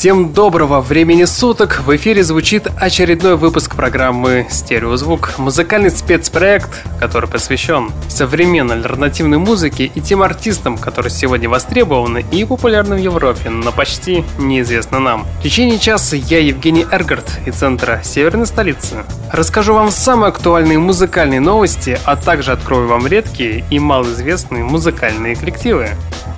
Всем доброго времени суток! В эфире звучит очередной выпуск программы «Стереозвук» музыкальный спецпроект, который посвящен современной альтернативной музыке и тем артистам, которые сегодня востребованы и популярны в Европе, но почти неизвестны нам. В течение часа я Евгений Эргард из центра Северной столицы. Расскажу вам самые актуальные музыкальные новости, а также открою вам редкие и малоизвестные музыкальные коллективы.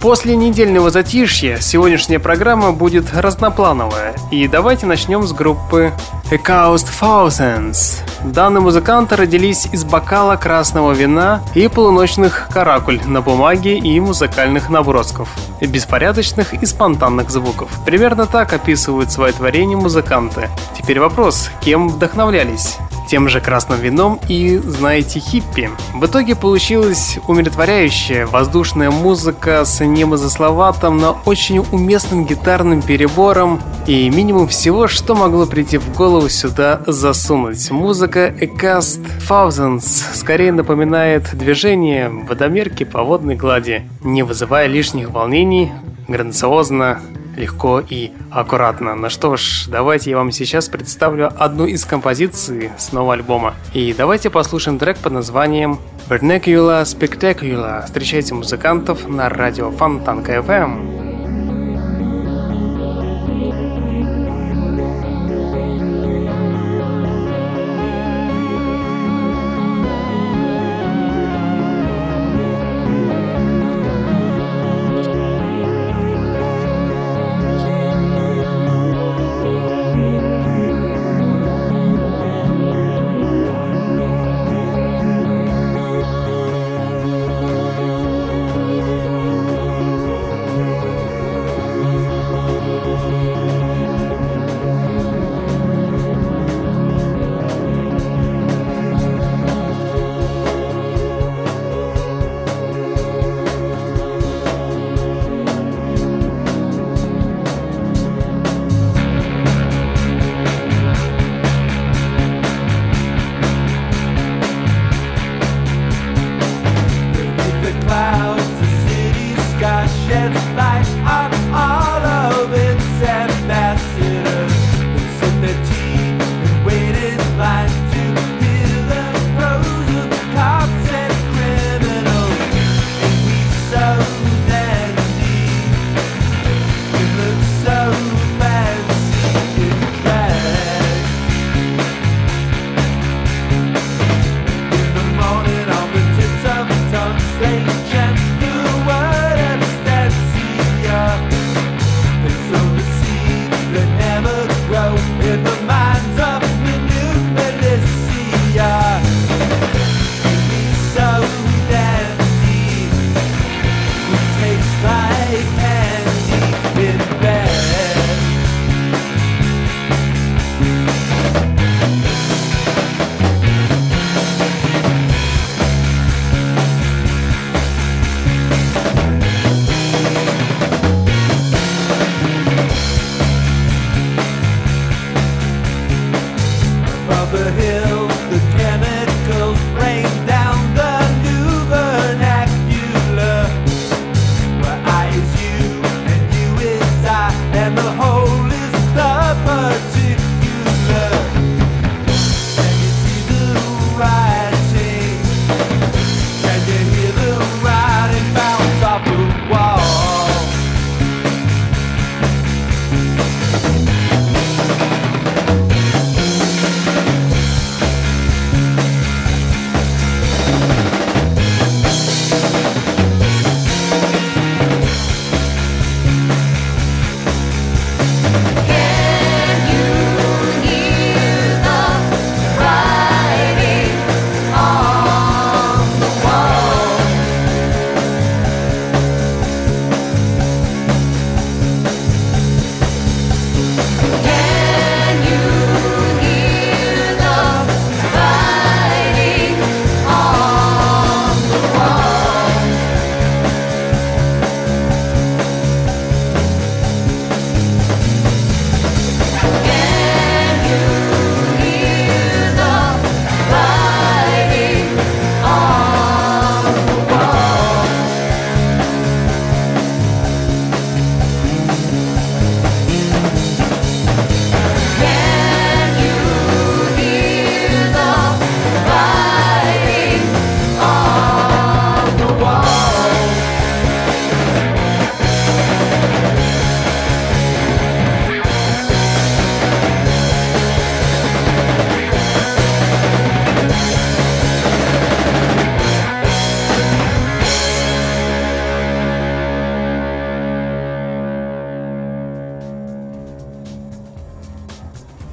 После недельного затишья сегодняшняя программа будет разноплановая. И давайте начнем с группы A Coast Thousands. Данные музыканты родились из бокала красного вина и полуночных каракуль на бумаге и музыкальных набросков, беспорядочных и спонтанных звуков. Примерно так описывают свое творение музыканты. Теперь вопрос, кем вдохновлялись? Тем же красным вином и, знаете, хиппи. В итоге получилась умиротворяющая воздушная музыка с немозасловатым, но очень уместным гитарным перебором и минимум всего, что могло прийти в голову сюда засунуть. Музыка Ecast Thousands скорее напоминает движение водомерки по водной глади, не вызывая лишних волнений, грациозно, легко и аккуратно. Ну что ж, давайте я вам сейчас представлю одну из композиций с нового альбома. И давайте послушаем трек под названием Vernacular Spectacular. Встречайте музыкантов на радио Фонтанка FM.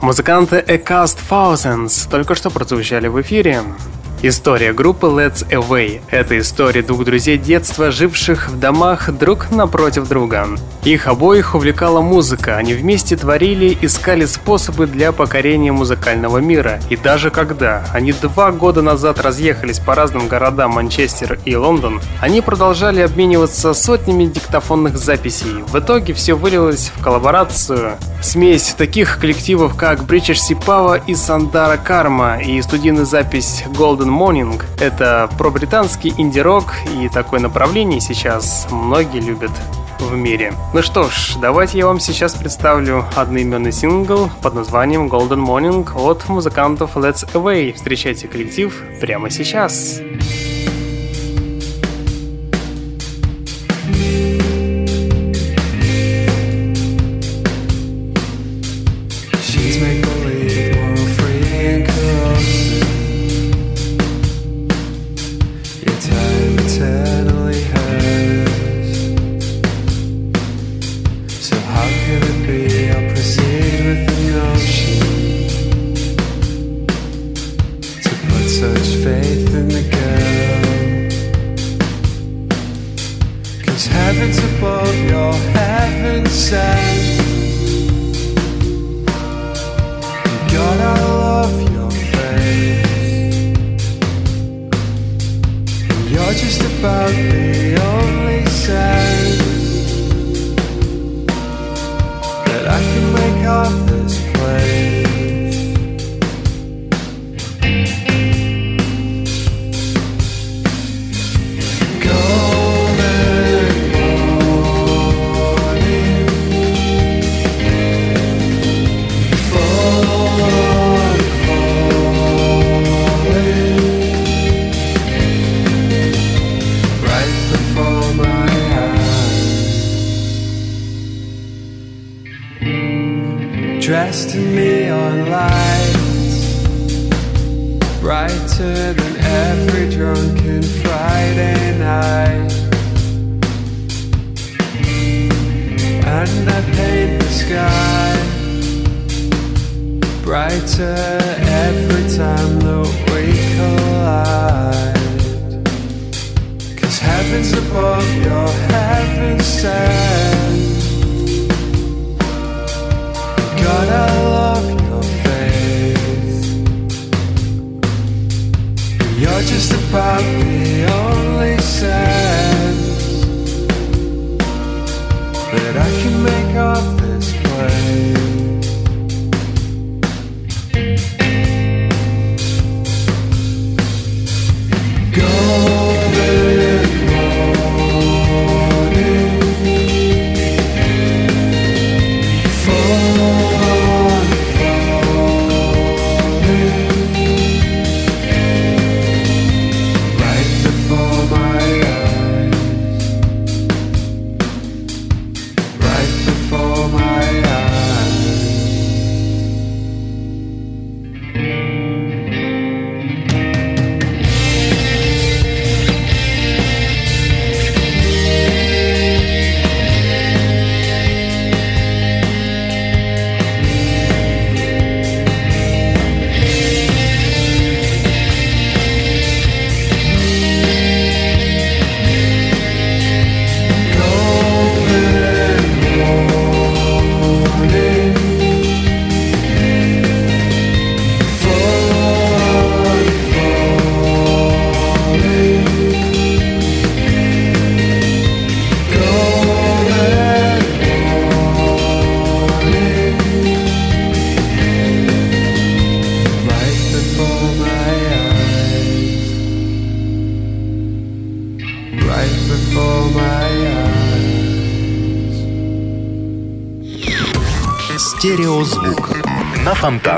Музыканты A Cast Thousands только что прозвучали в эфире. История группы Let's Away – это история двух друзей детства, живших в домах друг напротив друга. Их обоих увлекала музыка, они вместе творили, искали способы для покорения музыкального мира. И даже когда они два года назад разъехались по разным городам Манчестер и Лондон, они продолжали обмениваться сотнями диктофонных записей. В итоге все вылилось в коллаборацию, смесь таких коллективов, как British Сипава и Сандара Карма, и студийная запись Golden Golden Morning. Это про-британский инди-рок, и такое направление сейчас многие любят в мире. Ну что ж, давайте я вам сейчас представлю одноименный сингл под названием Golden Morning от музыкантов Let's Away. Встречайте коллектив прямо сейчас. Сейчас.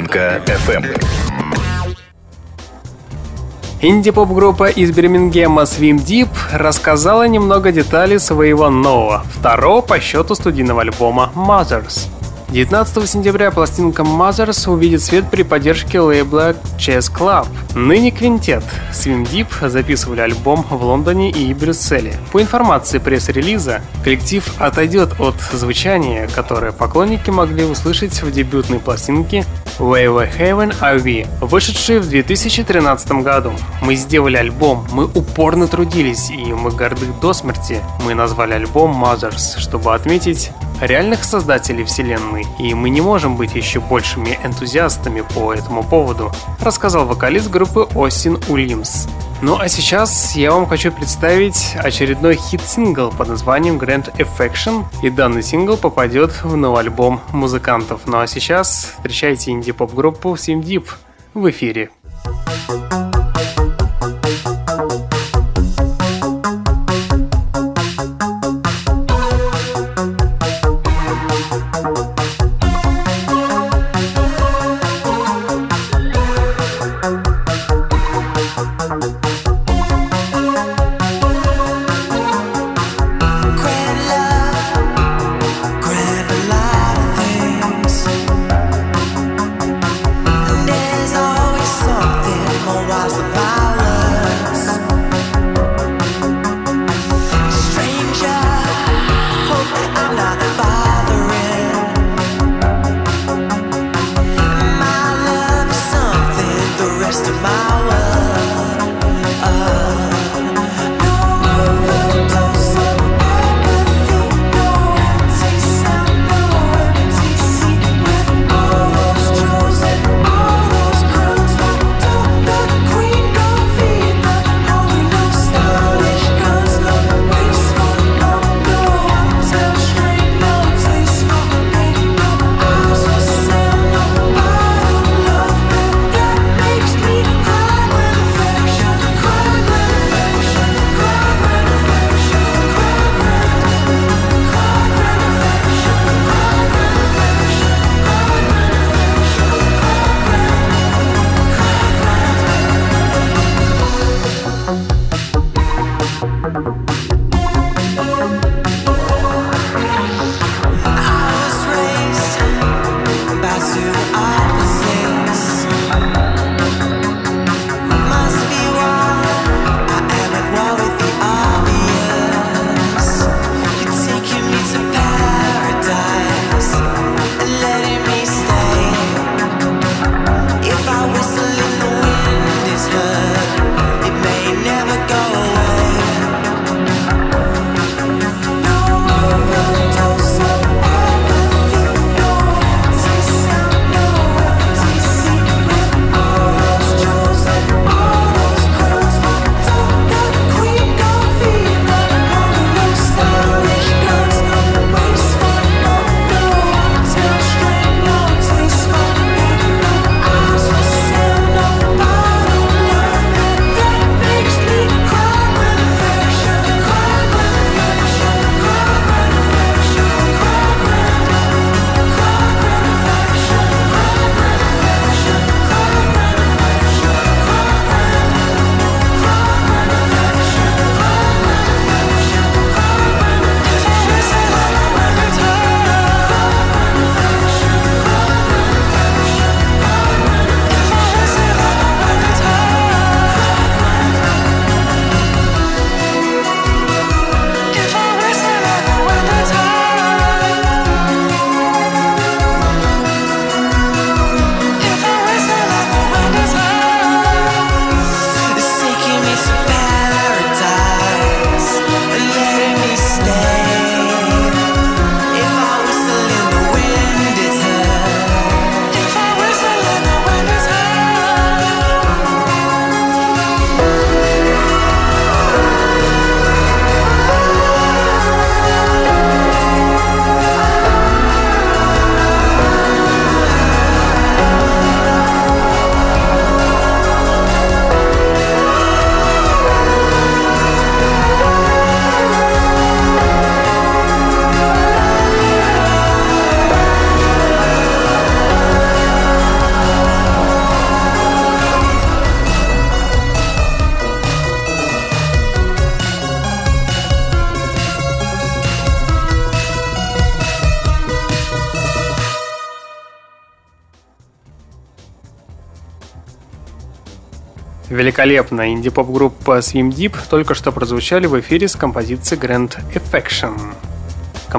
Фонтанка FM. Инди-поп-группа из Бирмингема Swim Deep рассказала немного деталей своего нового, второго по счету студийного альбома Mothers. 19 сентября пластинка Mothers увидит свет при поддержке лейбла Chess Club. Ныне квинтет Swim Deep записывали альбом в Лондоне и Брюсселе. По информации пресс-релиза, коллектив отойдет от звучания, которое поклонники могли услышать в дебютной пластинке Where the Heaven Are We, вышедший в 2013 году. Мы сделали альбом, мы упорно трудились и мы горды до смерти. Мы назвали альбом Mothers, чтобы отметить реальных создателей вселенной, и мы не можем быть еще большими энтузиастами по этому поводу, рассказал вокалист группы Остин Уильямс. Ну а сейчас я вам хочу представить очередной хит-сингл под названием Grand Affection, и данный сингл попадет в новый альбом музыкантов. Ну а сейчас встречайте инди-поп-группу Swim Deep в эфире. thank you Великолепная инди-поп-группа Swim Deep только что прозвучали в эфире с композицией Grand Affection.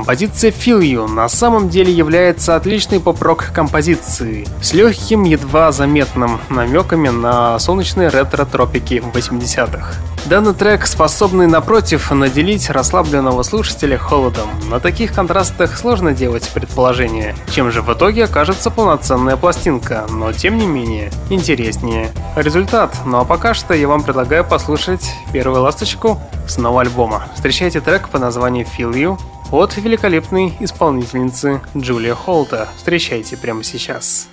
Композиция Feel You на самом деле является отличной поп-рок композицией с легким, едва заметным намеками на солнечные ретро-тропики 80-х. Данный трек способный, напротив, наделить расслабленного слушателя холодом. На таких контрастах сложно делать предположение, чем же в итоге окажется полноценная пластинка, но тем не менее интереснее. Результат. Ну а пока что я вам предлагаю послушать первую ласточку с нового альбома. Встречайте трек по названию Feel You от великолепной исполнительницы Джулия Холта. Встречайте прямо сейчас.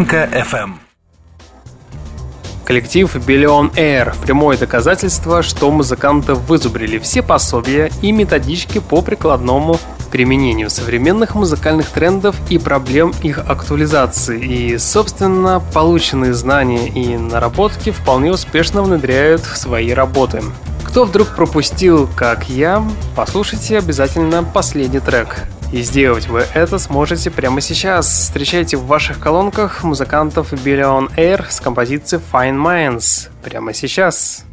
Фонтанка FM. Коллектив Billion Air – прямое доказательство, что музыканты вызубрили все пособия и методички по прикладному применению современных музыкальных трендов и проблем их актуализации. И, собственно, полученные знания и наработки вполне успешно внедряют в свои работы. Кто вдруг пропустил, как я, послушайте обязательно последний трек. И сделать вы это сможете прямо сейчас. Встречайте в ваших колонках музыкантов Billion Air с композицией Fine Minds. Прямо сейчас.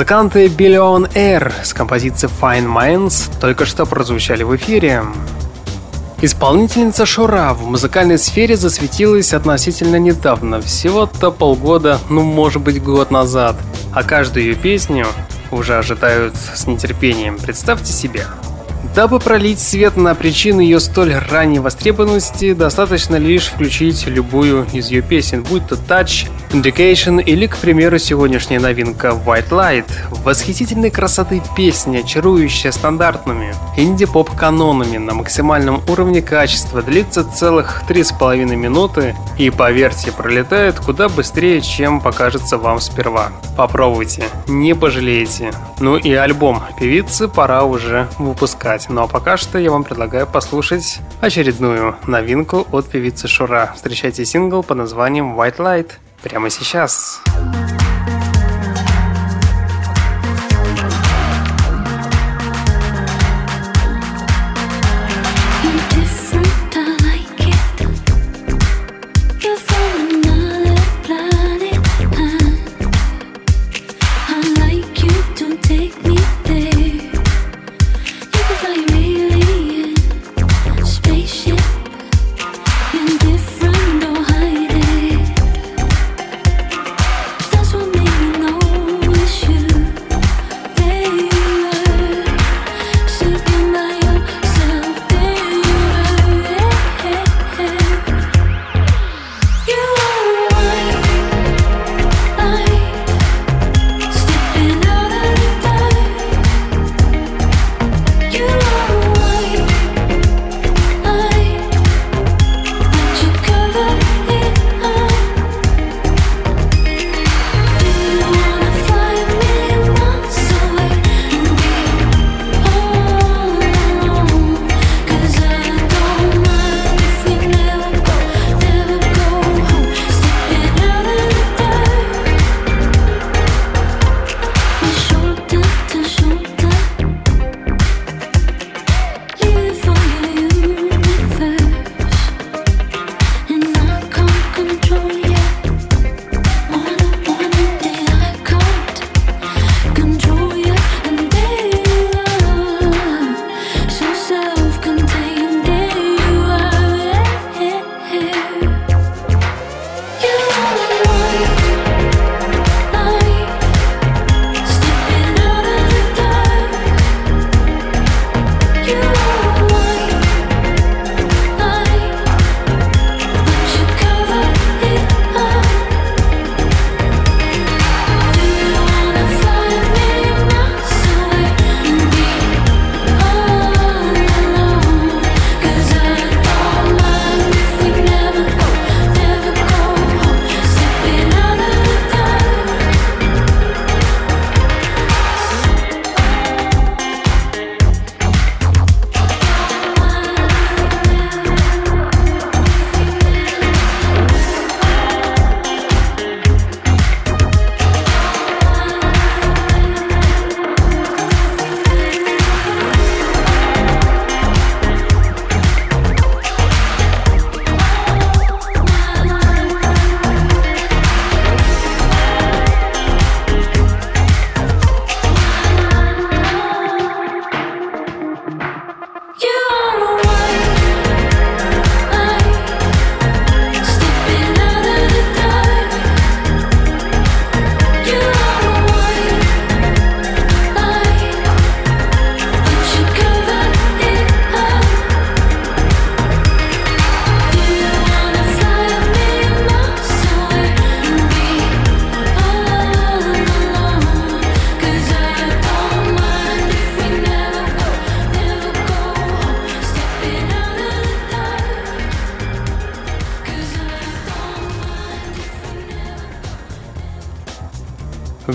Музыканты Billion Air с композицией Fine Minds только что прозвучали в эфире. Исполнительница Шура в музыкальной сфере засветилась относительно недавно, всего-то полгода, ну может быть год назад. А каждую ее песню уже ожидают с нетерпением. Представьте себе. Дабы пролить свет на причины ее столь ранней востребованности, достаточно лишь включить любую из ее песен, будь то Touch, Indication или, к примеру, сегодняшняя новинка White Light. Восхитительной красоты песня, чарующая стандартными инди-поп-канонами на максимальном уровне качества, длится целых 3,5 минуты и, поверьте, пролетает куда быстрее, чем покажется вам сперва. Попробуйте, не пожалеете. Ну и альбом певицы пора уже выпускать ждать. Ну а пока что я вам предлагаю послушать очередную новинку от певицы Шура. Встречайте сингл под названием White Light прямо сейчас. Сейчас.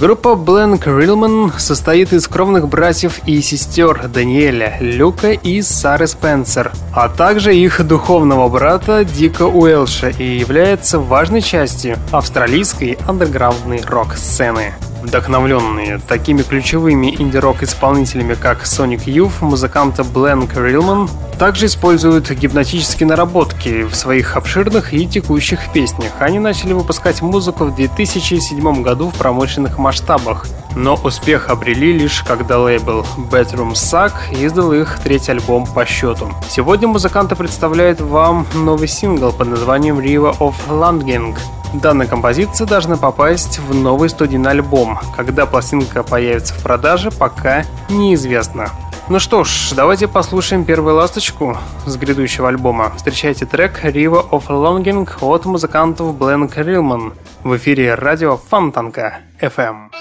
Группа Blank Rillman состоит из кровных братьев и сестер Даниэля, Люка и Сары Спенсер, а также их духовного брата Дика Уэлша и является важной частью австралийской андерграундной рок-сцены. Вдохновленные такими ключевыми инди-рок исполнителями, как Sonic Youth, музыканты Blank Rillman также используют гипнотические наработки в своих обширных и текущих песнях. Они начали выпускать музыку в 2007 году в промышленных масштабах, но успех обрели лишь когда лейбл Bedroom Suck издал их третий альбом по счету. Сегодня музыканты представляют вам новый сингл под названием River of Landing. Данная композиция должна попасть в новый студийный альбом. Когда пластинка появится в продаже, пока неизвестно. Ну что ж, давайте послушаем первую ласточку с грядущего альбома. Встречайте трек River of Longing от музыкантов Бленк Рилман в эфире радио Фонтанка FM.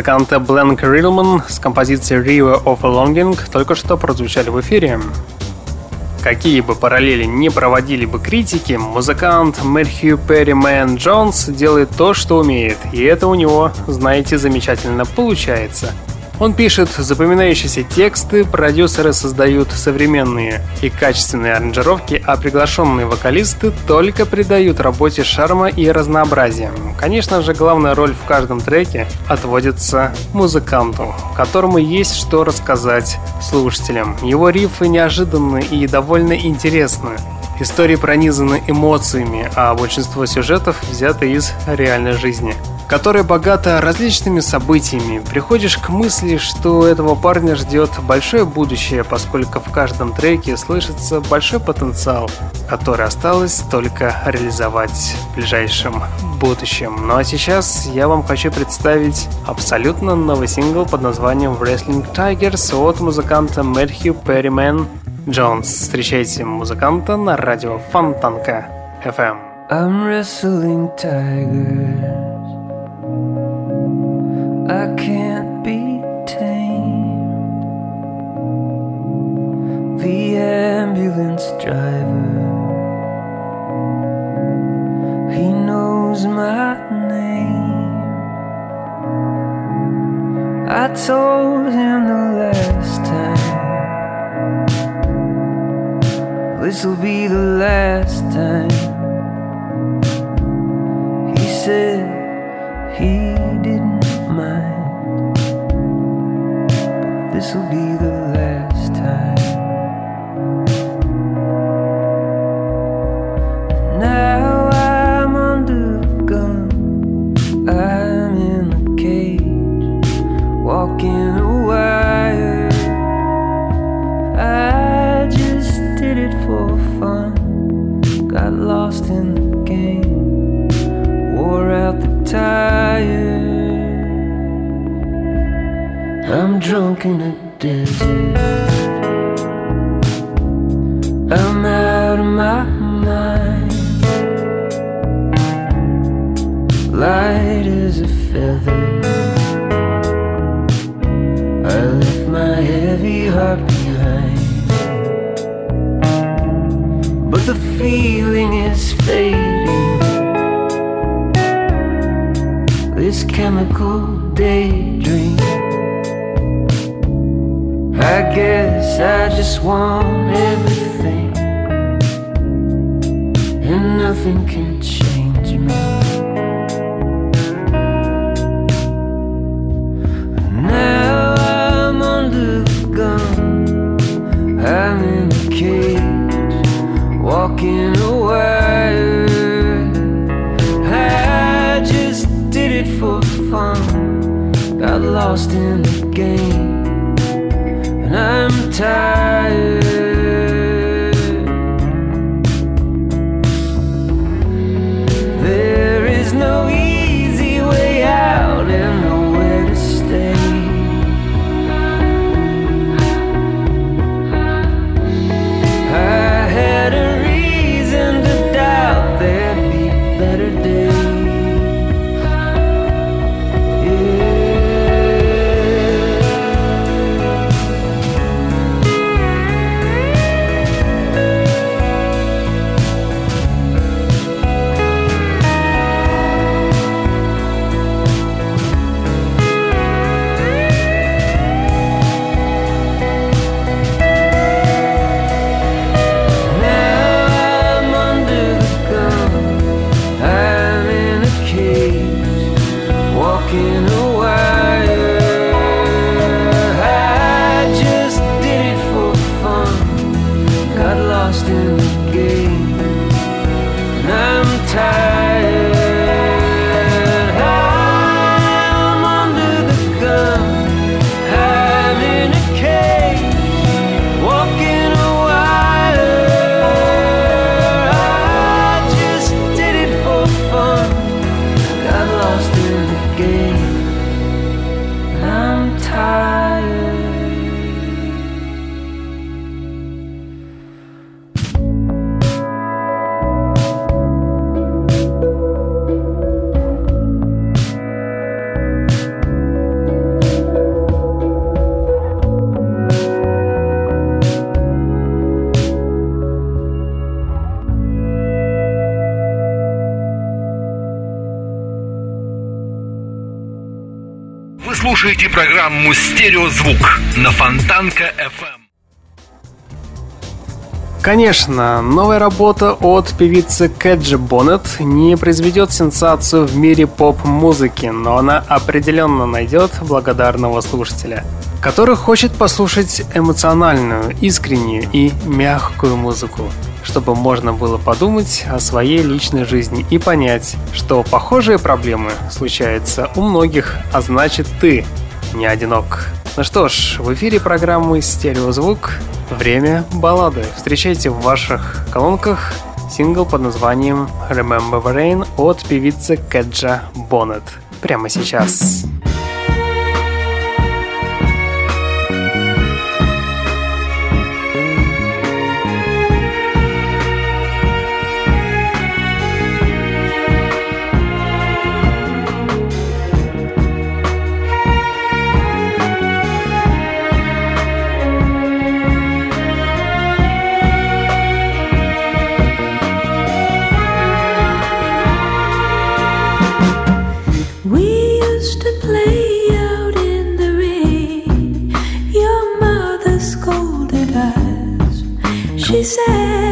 Музыканты Бленк Рилман с композицией River of Longing только что прозвучали в эфире. Какие бы параллели не проводили бы критики, музыкант Мэрхью Перри Мэн Джонс делает то, что умеет, и это у него, знаете, замечательно получается – он пишет запоминающиеся тексты, продюсеры создают современные и качественные аранжировки, а приглашенные вокалисты только придают работе шарма и разнообразия. Конечно же, главная роль в каждом треке отводится музыканту, которому есть что рассказать слушателям. Его рифы неожиданны и довольно интересны. Истории пронизаны эмоциями, а большинство сюжетов взяты из реальной жизни которая богата различными событиями. Приходишь к мысли, что этого парня ждет большое будущее, поскольку в каждом треке слышится большой потенциал, который осталось только реализовать в ближайшем будущем. Ну а сейчас я вам хочу представить абсолютно новый сингл под названием Wrestling Tigers от музыканта Мэтью Перримен Джонс. Встречайте музыканта на радио Фонтанка FM. I'm wrestling tigers I can't be tamed. The ambulance driver, he knows my name. I told him the last time, this'll be the last time. He said he subida drunk in a desert. I'm out of my mind. Light as a feather. I left my heavy heart behind. But the feeling is fading. This chemical daydream. I guess I just want everything, and nothing can change me. Now I'm under the gun, I'm in a cage, walking a wire. I just did it for fun, got lost in the game I'm tired. again. Программу «Стереозвук» на Фонтанка FM. Конечно, новая работа от певицы Кэджи Боннет не произведет сенсацию в мире поп-музыки, но она определенно найдет благодарного слушателя, который хочет послушать эмоциональную, искреннюю и мягкую музыку. чтобы можно было подумать о своей личной жизни и понять, что похожие проблемы случаются у многих, а значит ты не одинок. Ну что ж, в эфире программы «Стереозвук» время баллады. Встречайте в ваших колонках сингл под названием «Remember Rain» от певицы Кэджа Боннет. Прямо сейчас. Сейчас. she said.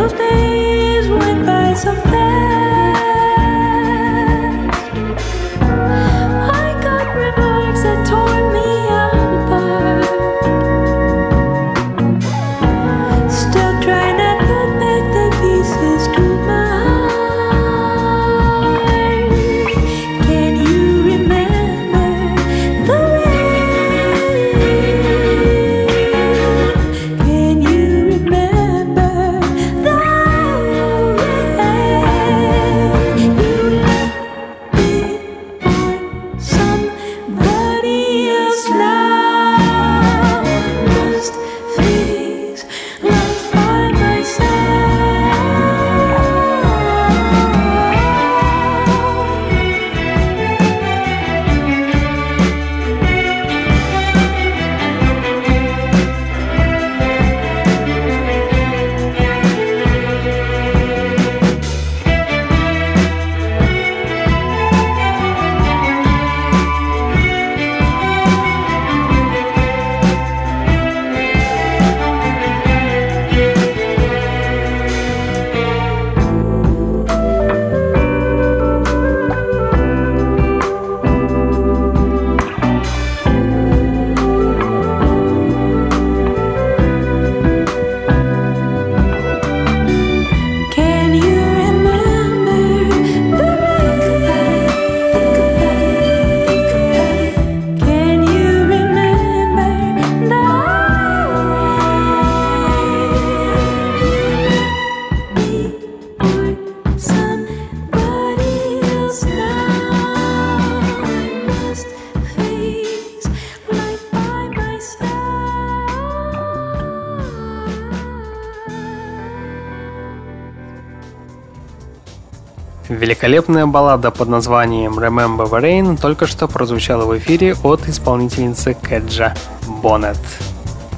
birthday Великолепная баллада под названием Remember the Rain только что прозвучала в эфире от исполнительницы Кэджа Боннет.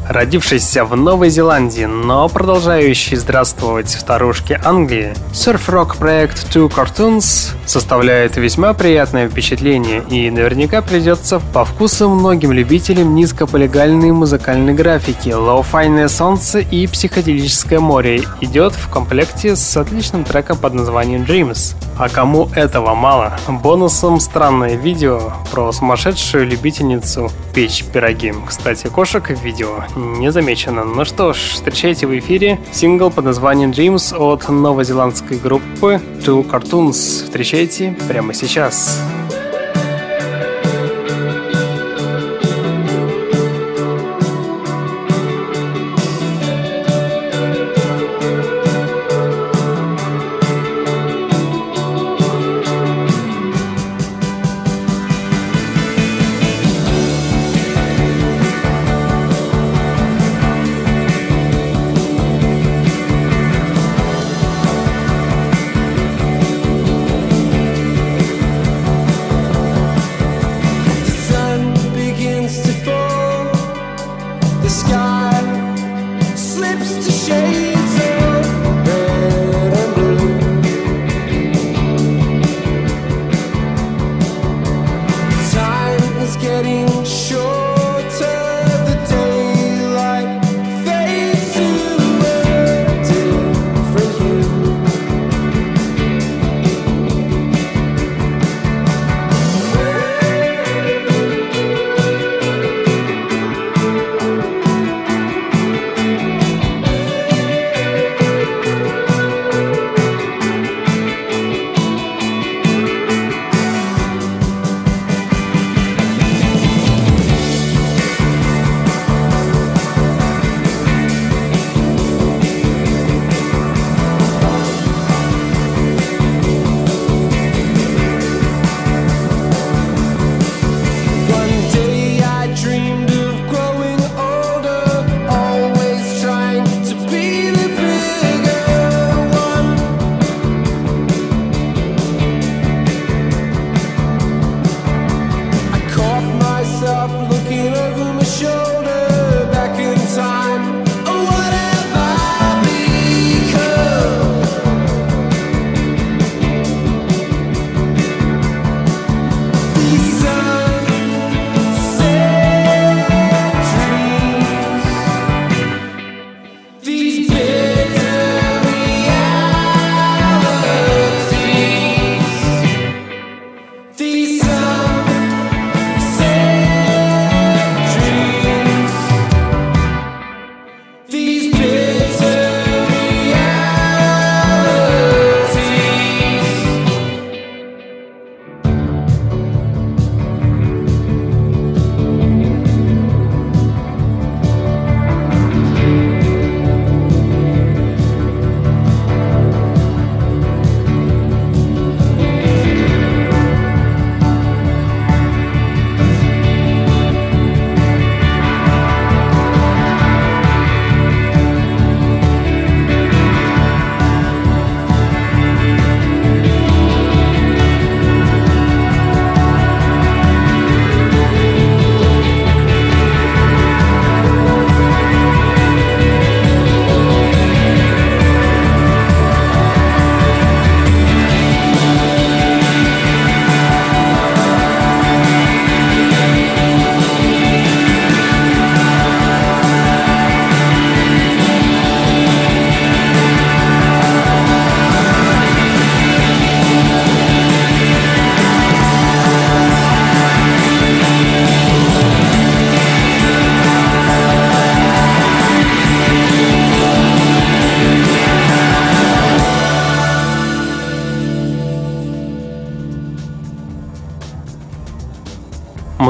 Родившийся в Новой Зеландии, но продолжающий здравствовать в старушке Англии, серф-рок проект Two Cartoons составляет весьма приятное впечатление и наверняка придется по вкусу многим любителям низкополигальной музыкальной графики. Лоу-файное солнце и психоделическое море идет в комплекте с отличным треком под названием Dreams. А кому этого мало? Бонусом странное видео про сумасшедшую любительницу печь пироги. Кстати, кошек в видео не замечено. Ну что ж, встречайте в эфире сингл под названием Dreams от новозеландской группы Two Cartoons. Встречайте прямо сейчас. Сейчас.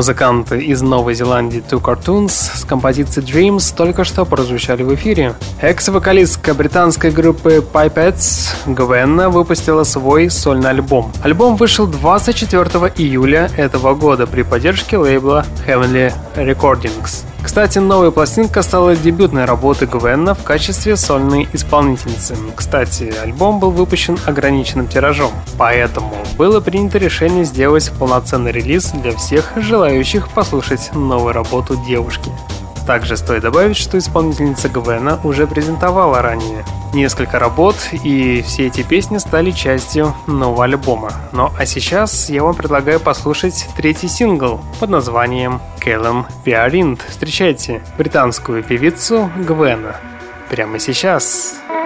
Музыканты из Новой Зеландии Two Cartoons с композицией Dreams только что прозвучали в эфире. Экс-вокалистка британской группы Pipettes Гвенна выпустила свой сольный альбом. Альбом вышел 24 июля этого года при поддержке лейбла Heavenly Recordings. Кстати, новая пластинка стала дебютной работой Гвенна в качестве сольной исполнительницы. Кстати, альбом был выпущен ограниченным тиражом, поэтому было принято решение сделать полноценный релиз для всех желающих послушать новую работу девушки. Также стоит добавить, что исполнительница Гвена уже презентовала ранее несколько работ, и все эти песни стали частью нового альбома. Ну а сейчас я вам предлагаю послушать третий сингл под названием «Кэллом Пиаринт». Встречайте британскую певицу Гвена. Прямо сейчас. Сейчас.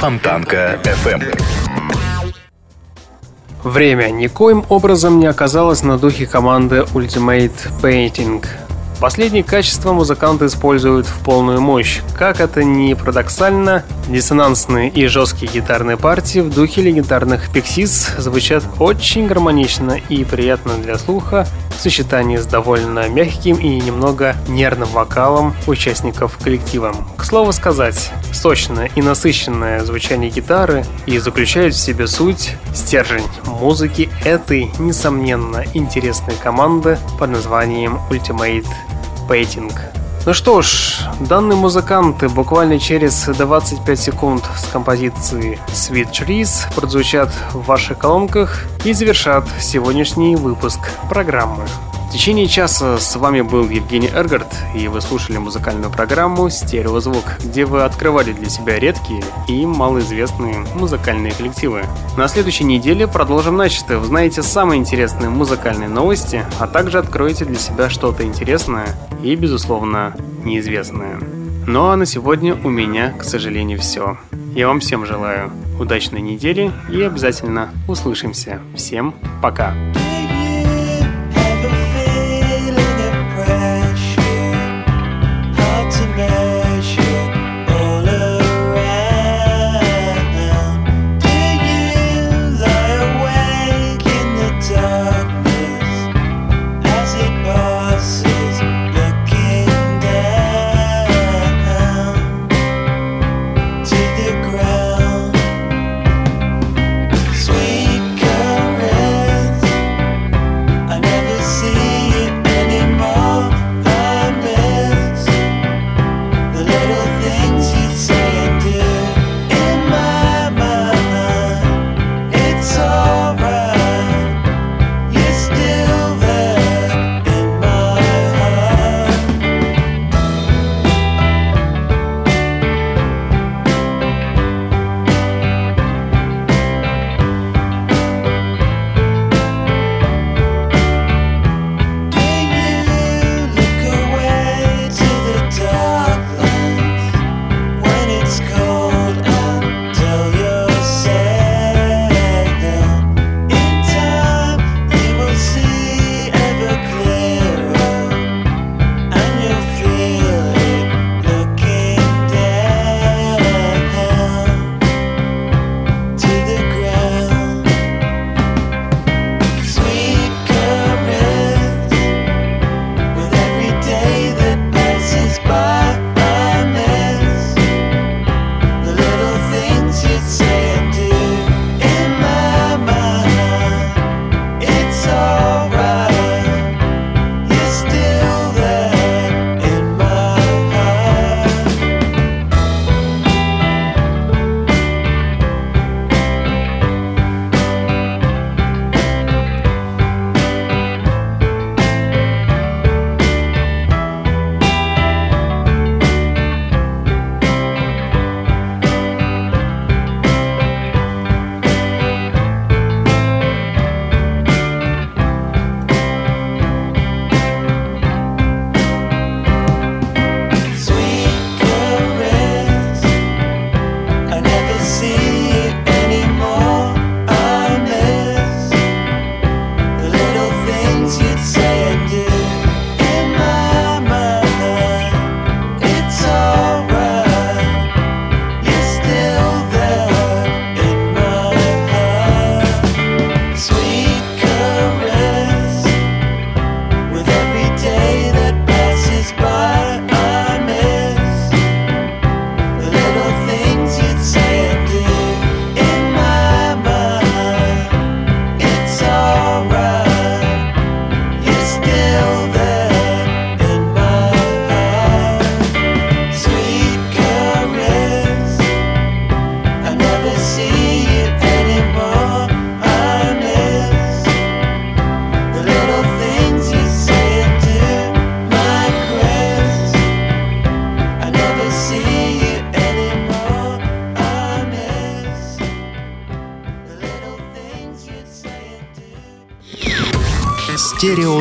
Фонтанка FM. Время никоим образом не оказалось на духе команды Ultimate Painting – Последние качества музыканты используют в полную мощь. Как это ни парадоксально, диссонансные и жесткие гитарные партии в духе легендарных Pixies звучат очень гармонично и приятно для слуха в сочетании с довольно мягким и немного нервным вокалом участников коллектива. К слову сказать, сочное и насыщенное звучание гитары и заключает в себе суть, стержень музыки этой, несомненно, интересной команды под названием Ultimate Пейтинг. Ну что ж, данные музыканты буквально через 25 секунд с композиции Sweet Trees прозвучат в ваших колонках и завершат сегодняшний выпуск программы. В течение часа с вами был Евгений Эргард, и вы слушали музыкальную программу «Стереозвук», где вы открывали для себя редкие и малоизвестные музыкальные коллективы. На следующей неделе продолжим начатое. Узнаете самые интересные музыкальные новости, а также откроете для себя что-то интересное и, безусловно, неизвестное. Ну а на сегодня у меня, к сожалению, все. Я вам всем желаю удачной недели и обязательно услышимся. Всем пока!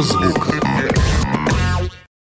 Стереозвук